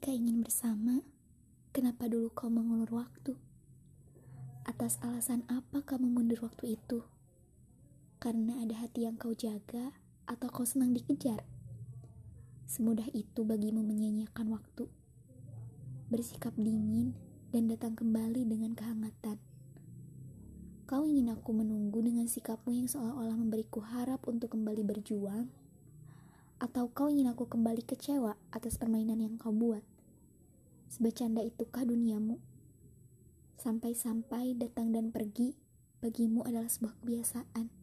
Jika ingin bersama, kenapa dulu kau mengulur waktu? Atas alasan apa kamu mundur waktu itu? Karena ada hati yang kau jaga atau kau senang dikejar? Semudah itu bagimu menyia-nyiakan waktu. Bersikap dingin dan datang kembali dengan kehangatan. Kau ingin aku menunggu dengan sikapmu yang seolah-olah memberiku harap untuk kembali berjuang? Atau kau ingin aku kembali kecewa atas permainan yang kau buat? Sebecanda itukah duniamu? Sampai-sampai datang dan pergi bagimu adalah sebuah kebiasaan.